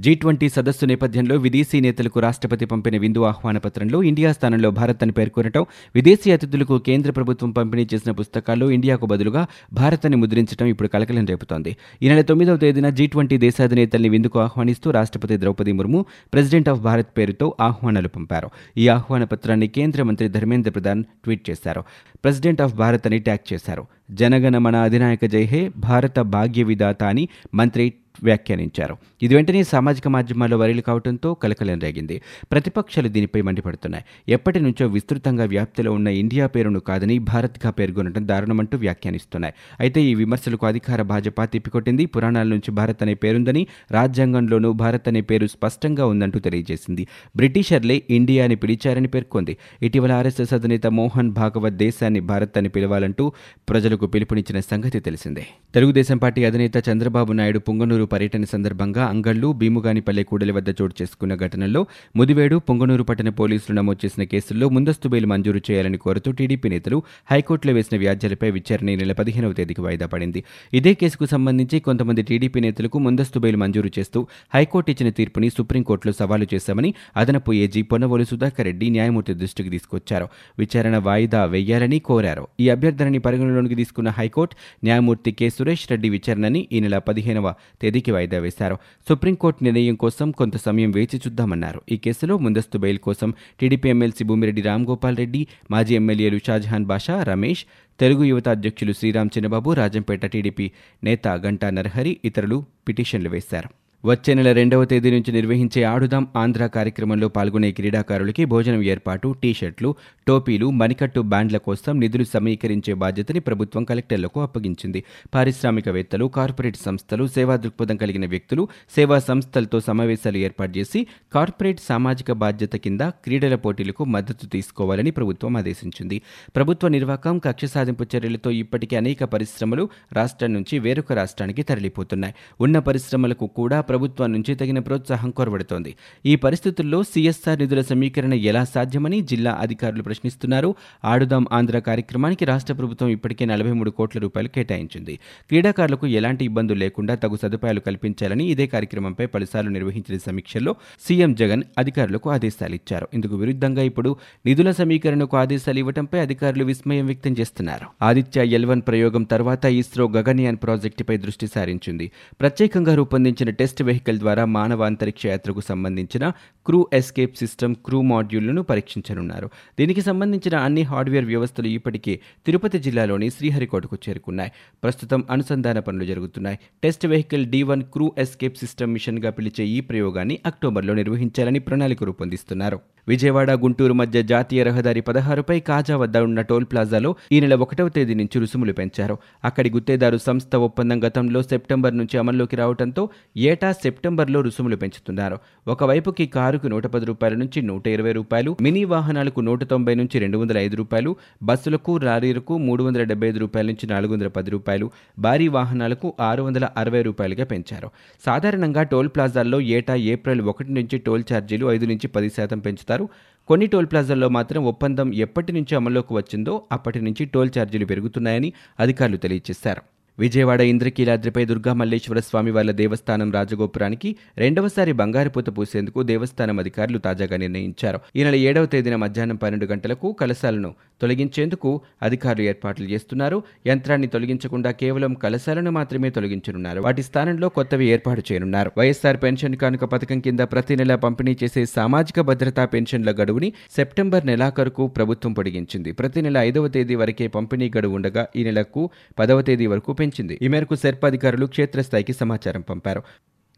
G twenty సదస్సు నేపథ్యంలో విదేశీ నేతలకు రాష్ట్రపతి పంపిన విందు ఆహ్వాన పత్రంలో ఇండియా స్థానంలో భారత్ అని పేర్కొనటం విదేశీ అతిథులకు కేంద్ర ప్రభుత్వం పంపిణీ చేసిన పుస్తకాల్లో ఇండియాకు బదులుగా భారత్ అని ముద్రించడం ఇప్పుడు కలకలం రేపుతోంది. ఈ నెల తొమ్మిదవ తేదీన జీ ట్వంటీ దేశాధినేతల్ని విందుకు ఆహ్వానిస్తూ రాష్ట్రపతి ద్రౌపది ముర్ము ప్రెసిడెంట్ ఆఫ్ భారత్ పేరుతో ఆహ్వానాలు పంపారు. ఈ ఆహ్వాన పత్రాన్ని కేంద్ర మంత్రి ధర్మేంద్ర ప్రధాన్ ట్వీట్ చేశారు. ప్రెసిడెంట్ ఆఫ్ భారత్ అని ట్యాగ్ చేశారు. జనగణమన అధినాయక జైహే భారత భాగ్య విధాత అని మంత్రి వ్యాఖ్యానించారు. ఇది వెంటనే సామాజిక మాధ్యమాల్లో వైరల్ కావడంతో కలకలం రేగింది. ప్రతిపక్షాలు దీనిపై మండిపడుతున్నాయి. ఎప్పటి నుంచో విస్తృతంగా వ్యాప్తిలో ఉన్న ఇండియా పేరును కాదని భారత్గా పేర్కొనడం దారుణమంటూ వ్యాఖ్యానిస్తున్నాయి. అయితే ఈ విమర్శలకు అధికార భాజపా తిప్పికొట్టింది. పురాణాల నుంచి భారత్ అనే పేరుందని రాజ్యాంగంలోనూ భారత్ అనే పేరు స్పష్టంగా ఉందంటూ తెలియజేసింది. బ్రిటిషర్లే ఇండియా అని పిలిచారని పేర్కొంది. ఇటీవల ఆర్ఎస్ఎస్ అధినేత మోహన్ భాగవత్ దేశాన్ని భారత్ అని పిలవాలంటూ ప్రజలకు పిలుపునిచ్చిన సంగతి తెలిసిందే. తెలుగుదేశం పార్టీ అధినేత చంద్రబాబు నాయుడు పొంగనూరు పర్యటన సందర్భంగా అంగళ్ళు భీముగానిపల్లె కూడలి వద్ద చోటు చేసుకున్న ఘటనలో ముదివేడు పొంగనూరు పట్టణ పోలీసులు నమోదు చేసిన కేసుల్లో ముందస్తు బెయిల్ మంజూరు చేయాలని కోరుతూ టీడీపీ నేతలు హైకోర్టులో వేసిన వ్యాజ్యాలపై విచారణ ఈ నెల పదిహేనవ తేదీకి వాయిదా పడింది. ఇదే కేసుకు సంబంధించి కొంతమంది టీడీపీ నేతలకు ముందస్తు బెయిల్ మంజూరు చేస్తూ హైకోర్టు ఇచ్చిన తీర్పుని సుప్రీంకోర్టులో సవాలు చేశామని అదనపు ఏజీ పొన్నవోలు సుధాకర్ రెడ్డి న్యాయమూర్తి దృష్టికి తీసుకొచ్చారు. విచారణ వాయిదా వేయాలని కోరారు. ఈ అభ్యర్థనని పరిగణలోనికి తీసుకున్న హైకోర్టు న్యాయమూర్తి కె. సురేష్ రెడ్డి విచారణని ఈ నెల పదిహేనవ తేదీకి వాయిదా వేశారు. సుప్రీంకోర్టు నిర్ణయం కోసం కొంత సమయం వేచి చూద్దామన్నారు. ఈ కేసులో ముందస్తు బెయిల్ కోసం టీడీపీ ఎమ్మెల్సీ భూమిరెడ్డి రామ్గోపాల్ రెడ్డి మాజీ ఎమ్మెల్యేలు షాజహాన్ బాషా రమేష్ తెలుగు యువత అధ్యక్షులు శ్రీరామ్ చిన్నబాబు రాజంపేట టీడీపీ నేత గంటా నరహరి ఇతరులు పిటిషన్లు వేశారు. వచ్చే నెల రెండవ తేదీ నుంచి నిర్వహించే ఆడుదాం ఆంధ్ర కార్యక్రమంలో పాల్గొనే క్రీడాకారులకి భోజనం ఏర్పాటు టీషర్ట్లు టోపీలు మణికట్టు బ్యాండ్ల కోసం నిధులు సమీకరించే బాధ్యతని ప్రభుత్వం కలెక్టర్లకు అప్పగించింది. పారిశ్రామికవేత్తలు కార్పొరేట్ సంస్థలు సేవా దృక్పథం కలిగిన వ్యక్తులు సేవా సంస్థలతో సమావేశాలు ఏర్పాటు చేసి కార్పొరేట్ సామాజిక బాధ్యత కింద క్రీడల పోటీలకు మద్దతు తీసుకోవాలని ప్రభుత్వం ఆదేశించింది. ప్రభుత్వ నిర్వాహకం కక్ష సాధింపు చర్యలతో ఇప్పటికే అనేక పరిశ్రమలు రాష్ట్రం నుంచి వేరొక రాష్ట్రానికి తరలిపోతున్నాయి. ఉన్న పరిశ్రమలకు కూడా ప్రభుత్వం నుంచి తగిన ప్రోత్సాహం కోరబడుతోంది. ఈ పరిస్థితుల్లో సీఎస్ఆర్ నిధుల సమీకరణ ఎలా సాధ్యమని జిల్లా అధికారులు ప్రశ్నిస్తున్నారు. ఆడుదాం ఆంధ్ర కార్యక్రమానికి రాష్ట్ర ప్రభుత్వం ఇప్పటికే నలభై మూడు కోట్ల రూపాయలు కేటాయించింది. క్రీడాకారులకు ఎలాంటి ఇబ్బందులు లేకుండా తగు సదుపాయాలు కల్పించాలని ఇదే కార్యక్రమంపై పలుసార్లు నిర్వహించిన సమీక్షల్లో సీఎం జగన్ అధికారులకు ఆదేశాలు ఇచ్చారు. ఇందుకు విరుద్ధంగా ఇప్పుడు నిధుల సమీకరణకు ఆదేశాలు ఇవ్వడంపై అధికారులు విస్మయం వ్యక్తం చేస్తున్నారు. ఆదిత్య ఎల్వన్ ప్రయోగం తర్వాత ఇస్రో గగన్యాన్ ప్రాజెక్టుపై దృష్టి సారించింది. ప్రత్యేకంగా రూపొందించిన టెస్ట్ వెహికల్ ద్వారా మానవ అంతరిక్ష యాత్రకు సంబంధించిన క్రూ ఎస్కేప్ సిస్టమ్ క్రూ మాడ్యూళ్ళను పరీక్షించనున్నారు. దీనికి సంబంధించిన అన్ని హార్డ్వేర్ వ్యవస్థలు ఇప్పటికే తిరుపతి జిల్లాలోని శ్రీహరికోటకు చేరుకున్నాయి. ప్రస్తుతం అనుసంధాన పనులు జరుగుతున్నాయి. Test vehicle D one crew escape system మిషన్గా పిలిచే ఈ ప్రయోగాన్ని అక్టోబర్లో నిర్వహించాలని ప్రణాళిక రూపొందిస్తున్నారు. విజయవాడ గుంటూరు మధ్య జాతీయ రహదారి పదహారుపై కాజా వద్ద ఉన్న టోల్ ప్లాజాలో ఈ నెల ఒకటవ తేదీ నుంచి రుసుములు పెంచారు. అక్కడి గుత్తేదారు సంస్థ ఒప్పందం గతంలో సెప్టెంబర్ నుంచి అమల్లోకి రావడంతో ఏటా సెప్టెంబర్లో రుసుములు పెంచుతున్నారు. ఒకవైపుకి కారుకు నూట పది రూపాయల నుంచి నూట ఇరవై రూపాయలు మినీ వాహనాలకు నూట తొంభై నుంచి రెండు వందల ఐదు రూపాయలు బస్సులకు రారీలకు మూడు వందల డెబ్బై ఐదు రూపాయల నుంచి నాలుగు వందల పది రూపాయలు భారీ వాహనాలకు ఆరు వందల అరవై రూపాయలుగా పెంచారు. సాధారణంగా టోల్ ప్లాజాల్లో ఏటా ఏప్రిల్ ఒకటి నుంచి టోల్ ఛార్జీలు ఐదు నుంచి పది శాతం పెంచుతారు. కొన్ని టోల్ ప్లాజాల్లో మాత్రం ఒప్పందం ఎప్పటి నుంచి అమల్లోకి వచ్చిందో అప్పటి నుంచి టోల్ ఛార్జీలు పెరుగుతున్నాయని అధికారులు తెలియజేశారు. విజయవాడ ఇంద్రకీలాద్రిపై దుర్గా మల్లేశ్వర స్వామి వార్ల దేవస్థానం రాజగోపురానికి రెండవసారి బంగారుపూత పూసేందుకు దేవస్థానం అధికారులు తాజాగా నిర్ణయించారు. ఈ నెల ఏడవ తేదీన మధ్యాహ్నం పన్నెండు గంటలకు కలశాలను తొలగించేందుకు అధికారులు ఏర్పాట్లు చేస్తున్నారు. యంత్రాన్ని తొలగించకుండా కేవలం కలశాలను మాత్రమే తొలగించనున్నారు. వాటి స్థానంలో కొత్తవి ఏర్పాటు చేయనున్నారు. వైఎస్ఆర్ పెన్షన్ కానుక పథకం కింద ప్రతి నెల పంపిణీ చేసే సామాజిక భద్రతా పెన్షన్ల గడువుని సెప్టెంబర్ నెలాఖరుకు ప్రభుత్వం పొడిగించింది. ప్రతి నెల ఐదవ తేదీ వరకే పంపిణీ గడువు ఉండగా ఈ నెలకు పదవ తేదీ వరకు పెంచింది ఈ మేరకు సెర్ప్ అధికారులు క్షేత్రస్థాయికి సమాచారం పంపారు.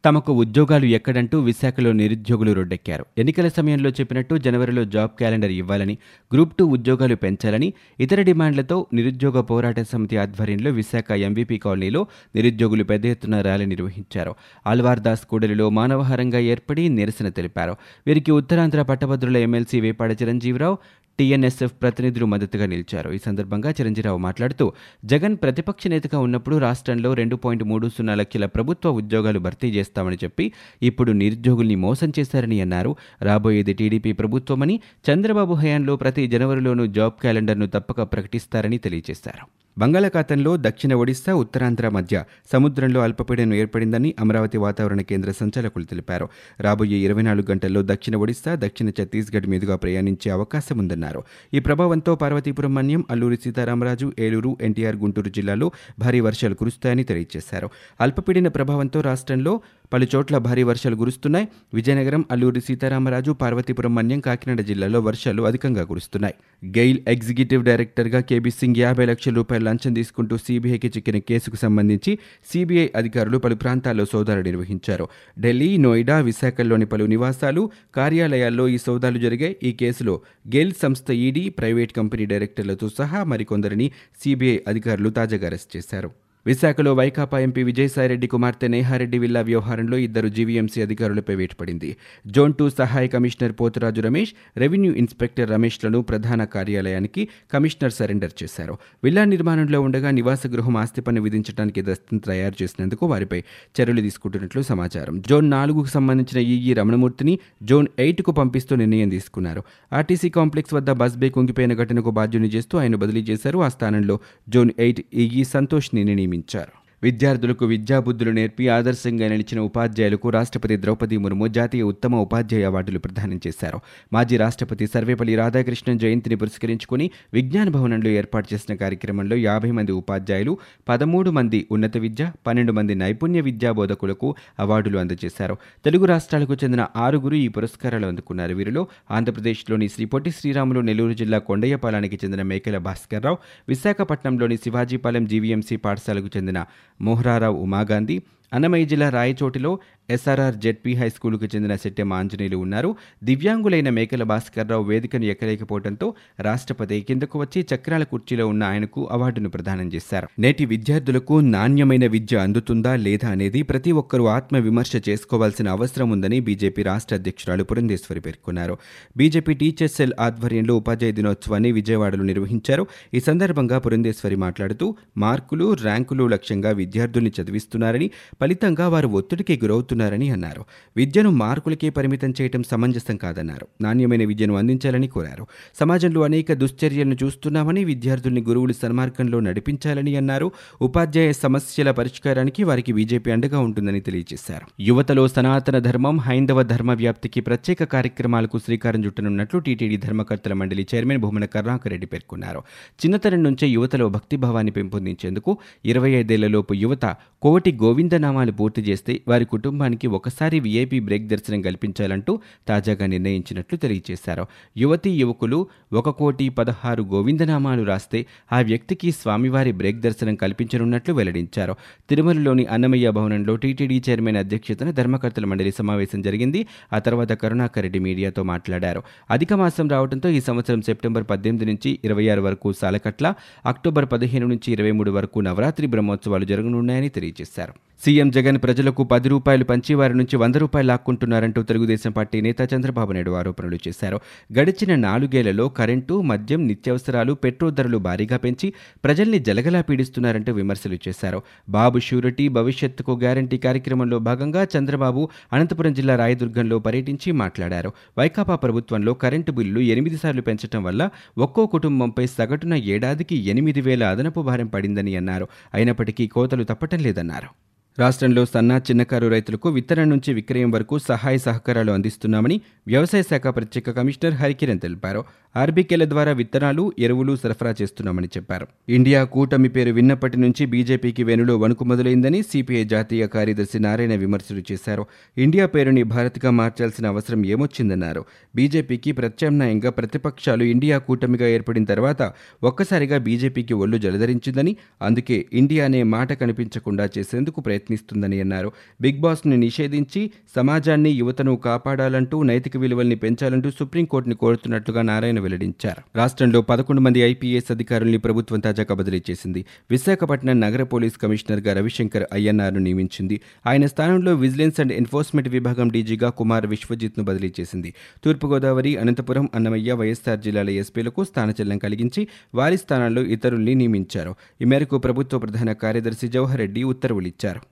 తమకు ఉద్యోగాలు ఎక్కడంటూ విశాఖలో నిరుద్యోగులు రోడ్డెక్కారు. ఎన్నికల సమయంలో చెప్పినట్టు జనవరిలో జాబ్ క్యాలెండర్ ఇవ్వాలని గ్రూప్ టూ ఉద్యోగాలు పెంచాలని ఇతర డిమాండ్లతో నిరుద్యోగ పోరాట సమితి ఆధ్వర్యంలో విశాఖ ఎంవీపీ కాలనీలో నిరుద్యోగులు పెద్ద ఎత్తున ర్యాలీ నిర్వహించారు. ఆల్వార్ దాస్ కూడలిలో మానవహారంగా ఏర్పడి నిరసన తెలిపారు. వీరికి ఉత్తరాంధ్ర పట్టభద్రుల ఎమ్మెల్సీ వేపాడ చిరంజీవిరావు టీఎన్ఎస్ఎఫ్ ప్రతినిధులు మద్దతుగా నిలిచారు. ఈ సందర్భంగా చిరంజీరావు మాట్లాడుతూ జగన్ ప్రతిపక్ష నేతగా ఉన్నప్పుడు రాష్ట్రంలో రెండు పాయింట్ మూడు సున్నా లక్షల ప్రభుత్వ ఉద్యోగాలు భర్తీ చేస్తారు చేస్తామని చెప్పి ఇప్పుడు నిరుద్యోగుల్ని మోసం చేశారని అన్నారు. రాబోయేది టీడీపీ ప్రభుత్వమని చంద్రబాబు హయాంలో ప్రతి జనవరిలోనూ జాబ్ క్యాలెండర్ను తప్పక ప్రకటిస్తారని తెలియజేశారు. బంగాళాఖాతంలో దక్షిణ ఒడిశా ఉత్తరాంధ్ర మధ్య సముద్రంలో అల్పపీడనం ఏర్పడిందని అమరావతి వాతావరణ కేంద్ర సంచాలకులు తెలిపారు. రాబోయే ఇరవై నాలుగు గంటల్లో దక్షిణ ఒడిశా దక్షిణ ఛత్తీస్గఢ్ మీదుగా ప్రయాణించే అవకాశం ఉందన్నారు. ఈ ప్రభావంతో పార్వతీపురం మన్యం అల్లూరి సీతారామరాజు ఏలూరు ఎన్టీఆర్ గుంటూరు జిల్లాలో భారీ వర్షాలు కురుస్తాయని తెలియజేశారు. అల్పపీడన ప్రభావంతో రాష్ట్రంలో పలు చోట్ల భారీ వర్షాలు కురుస్తున్నాయి. విజయనగరం అల్లూరి సీతారామరాజు పార్వతీపురం మన్యం కాకినాడ జిల్లాలో వర్షాలు అధికంగా కురుస్తున్నాయి. గెయిల్ ఎగ్జిక్యూటివ్ డైరెక్టర్గా కేబీ సింగ్ యాభై లక్షల రూపాయలు లంచం తీసుకుంటూ సీబీఐకి చిక్కిన కేసుకు సంబంధించి సీబీఐ అధికారులు పలు ప్రాంతాల్లో సోదాలు నిర్వహించారు. ఢిల్లీ నోయిడా విశాఖల్లోని పలు నివాసాలు కార్యాలయాల్లో ఈ సోదాలు జరిగాయి. ఈ కేసులో గెల్ సంస్థ ఈడీ ప్రైవేట్ కంపెనీ డైరెక్టర్లతో సహా మరికొందరిని సీబీఐ అధికారులు తాజాగా అరెస్ట్ చేశారు. విశాఖలో వైకాపా ఎంపీ విజయసాయిరెడ్డి కుమార్తె నేహారెడ్డి విల్లా వ్యవహారంలో ఇద్దరు జీవీఎంసీ అధికారులపై వేటుపడింది జోన్ టూ సహాయ commissioner Poturaju Ramesh revenue inspector రమేష్లను ప్రధాన కార్యాలయానికి కమిషనర్ సరెండర్ చేశారు. విల్లా నిర్మాణంలో ఉండగా నివాస గృహం ఆస్తి పన్ను విధించడానికి దస్తిని తయారు చేసినందుకు వారిపై చర్యలు తీసుకుంటున్నట్లు సమాచారం. జోన్ నాలుగుకు సంబంధించిన ఈఈ రమణమూర్తిని జోన్ ఎయిట్కు పంపిస్తూ నిర్ణయం తీసుకున్నారు. ఆర్టీసీ కాంప్లెక్స్ వద్ద బస్ బే కుంగిపోయిన ఘటనకు బాధ్యుని చేస్తూ ఆయన బదిలీ చేశారు. ఆ స్థానంలో జోన్ ఎయిట్ ఈఈ సంతోష్ని నియమించారు నియమించారు. విద్యార్థులకు విద్యాబుద్ధులు నేర్పి ఆదర్శంగా నిలిచిన ఉపాధ్యాయులకు రాష్ట్రపతి ద్రౌపది ముర్ము జాతీయ ఉత్తమ ఉపాధ్యాయ అవార్డులు ప్రదానం చేశారు. మాజీ రాష్ట్రపతి సర్వేపల్లి రాధాకృష్ణన్ జయంతిని పురస్కరించుకుని విజ్ఞాన భవనంలో ఏర్పాటు చేసిన కార్యక్రమంలో యాభై మంది ఉపాధ్యాయులు పదమూడు మంది ఉన్నత విద్య పన్నెండు మంది నైపుణ్య విద్యా బోధకులకు అవార్డులు అందజేశారు. తెలుగు రాష్ట్రాలకు చెందిన ఆరుగురు ఈ పురస్కారాలు అందుకున్నారు. వీరిలో ఆంధ్రప్రదేశ్లోని శ్రీ పొట్టి శ్రీరాములు నెల్లూరు జిల్లా కొండయ్యపాలానికి చెందిన మేకల భాస్కర్రావు విశాఖపట్నంలోని శివాజీపాలెం జీవీఎంసీ పాఠశాలకు చెందిన మోహరారావు ఉమాగాంధీ అన్నమయ్య జిల్లా రాయచోటిలో ఎస్ఆర్ఆర్ జెడ్పీ హై స్కూలుకు చెందిన శెట్టెం ఆంజనేయులు ఉన్నారు. దివ్యాంగులైన మేకల భాస్కర్రావు వేదికను ఎక్కలేకపోవడంతో రాష్ట్రపతి కిందకు వచ్చి చక్రాల కుర్చీలో ఉన్న ఆయనకు అవార్డును ప్రదానం చేశారు. నేటి విద్యార్థులకు నాణ్యమైన విద్య అందుతుందా లేదా అనేది ప్రతి ఒక్కరూ ఆత్మ విమర్శ చేసుకోవాల్సిన అవసరం ఉందని బీజేపీ రాష్ట్ర అధ్యక్షురాలు పురంధేశ్వరి పేర్కొన్నారు. బీజేపీ టీచర్స్ సెల్ ఆధ్వర్యంలో ఉపాధ్యాయ దినోత్సవాన్ని విజయవాడలో నిర్వహించారు. ఈ సందర్భంగా పురంధేశ్వరి మాట్లాడుతూ మార్కులు ర్యాంకులు లక్ష్యంగా విద్యార్థుల్ని చదివిస్తున్నారని ఫలితంగా వారు ఒత్తిడికి గురవుతున్నారని అన్నారు. విద్యను మార్కులకే పరిమితం చేయడం సమంజసం కాదన్నారు. నాణ్యమైన విద్యను అందించాలని కోరారు. సమాజంలో అనేక దుశ్చర్యలను చూస్తున్నామని విద్యార్థుల్ని గురువులు సన్మార్గంలో నడిపించాలని అన్నారు. ఉపాధ్యాయ సమస్యల పరిష్కారానికి వారికి బీజేపీ అండగా ఉంటుందని తెలియజేశారు. యువతలో సనాతన ధర్మం హైందవ ధర్మ వ్యాప్తికి ప్రత్యేక కార్యక్రమాలకు శ్రీకారం చుట్టనున్నట్లు టీటీడీ ధర్మకర్తల మండలి చైర్మన్ భూమన కరుణాకర్ రెడ్డి పేర్కొన్నారు. చిన్నతనం నుంచే యువతలో భక్తిభావాన్ని పెంపొందించేందుకు ఇరవై ఐదేళ్ళలోపు యువత కోటి గోవిందనామాలు పూర్తి చేస్తే వారి కుటుంబానికి ఒకసారి వీఐపీ బ్రేక్ దర్శనం కల్పించాలంటూ తాజాగా నిర్ణయించినట్లు తెలియజేశారు. యువతీ యువకులు ఒక కోటి పదహారు గోవిందనామాలు రాస్తే ఆ వ్యక్తికి స్వామివారి బ్రేక్ దర్శనం కల్పించనున్నట్లు వెల్లడించారు. తిరుమలలోని అన్నమయ్య భవనంలో టీటీడీ చైర్మన్ అధ్యక్షతన ధర్మకర్తల మండలి సమావేశం జరిగింది. ఆ తర్వాత కరుణాకర్ రెడ్డి మీడియాతో మాట్లాడారు. అధిక మాసం రావడంతో ఈ సంవత్సరం సెప్టెంబర్ పద్దెనిమిది నుంచి ఇరవై ఆరు వరకు సాలకట్ల అక్టోబర్ పదిహేను నుంచి ఇరవై మూడు వరకు నవరాత్రి బ్రహ్మోత్సవాలు జరగనున్నాయని తెలియజేశారు. సీఎం జగన్ ప్రజలకు పది రూపాయలు పంచి వారి నుంచి వంద రూపాయలు లాక్కుంటున్నారంటూ తెలుగుదేశం పార్టీ నేత చంద్రబాబు నాయుడు ఆరోపణలు చేశారు. గడిచిన నాలుగేళ్ళలో కరెంటు మద్యం నిత్యావసరాలు పెట్రోల్ ధరలు భారీగా పెంచి ప్రజల్ని జలగలా పీడిస్తున్నారంటూ విమర్శలు చేశారు. బాబు షూరిటీ భవిష్యత్తుకు గ్యారంటీ కార్యక్రమంలో భాగంగా చంద్రబాబు అనంతపురం జిల్లా రాయదుర్గంలో పర్యటించి మాట్లాడారు. వైకాపా ప్రభుత్వంలో కరెంటు బిల్లులు ఎనిమిది సార్లు పెంచడం వల్ల ఒక్కో కుటుంబంపై సగటున ఏడాదికి ఎనిమిది వేల అదనపు భారం పడిందని అన్నారు. అయినప్పటికీ కోతలు తప్పటం లేదన్నారు. రాష్ట్రంలో సన్న చిన్నకారు రైతులకు విత్తనం నుంచి విక్రయం వరకు సహాయ సహకారాలు అందిస్తున్నామని వ్యవసాయ శాఖ ప్రత్యేక కమిషనర్ హరికిరణ్ తెలిపారు. ఆర్బీకేల ద్వారా విత్తనాలు ఎరువులు సరఫరా చేస్తున్నామని చెప్పారు. ఇండియా కూటమి పేరు విన్నప్పటి నుంచి బీజేపీకి వెనులో వణుకు మొదలైందని సిపిఐ జాతీయ కార్యదర్శి నారాయణ విమర్శలు చేశారు. ఇండియా పేరుని భారత్గా మార్చాల్సిన అవసరం ఏమొచ్చిందన్నారు. బీజేపీకి ప్రత్యామ్నాయంగా ప్రతిపక్షాలు ఇండియా కూటమిగా ఏర్పడిన తర్వాత ఒక్కసారిగా బీజేపీకి ఒళ్ళు జలధరించిందని అందుకే ఇండియా అనే మాట కనిపించకుండా చేసేందుకు ప్రయత్నం ప్రయత్నిస్తుందని అన్నారు. బిగ్ బాస్ని నిషేధించి సమాజాన్ని యువతను కాపాడాలంటూ నైతిక విలువల్ని పెంచాలంటూ సుప్రీంకోర్టుని కోరుతున్నట్లుగా నారాయణ వెల్లడించారు. రాష్ట్రంలో పదకొండు మంది ఐపీఎస్ అధికారుల్ని ప్రభుత్వం తాజాగా బదిలీ చేసింది. విశాఖపట్నం నగర పోలీస్ కమిషనర్గా రవిశంకర్ అయ్యన్నార్ను నియమించింది. ఆయన స్థానంలో విజిలెన్స్ అండ్ ఎన్ఫోర్స్మెంట్ విభాగం డీజీగా కుమార్ విశ్వజిత్ను బదిలీ చేసింది. తూర్పుగోదావరి అనంతపురం అన్నమయ్య వైఎస్సార్ జిల్లాల ఎస్పీలకు స్థానచలనం కలిగించి వారి స్థానాల్లో ఇతరుల్ని నియమించారు. ఈ మేరకు ప్రభుత్వ ప్రధాన కార్యదర్శి జవహర్ రెడ్డి ఉత్తర్వులిచ్చారు.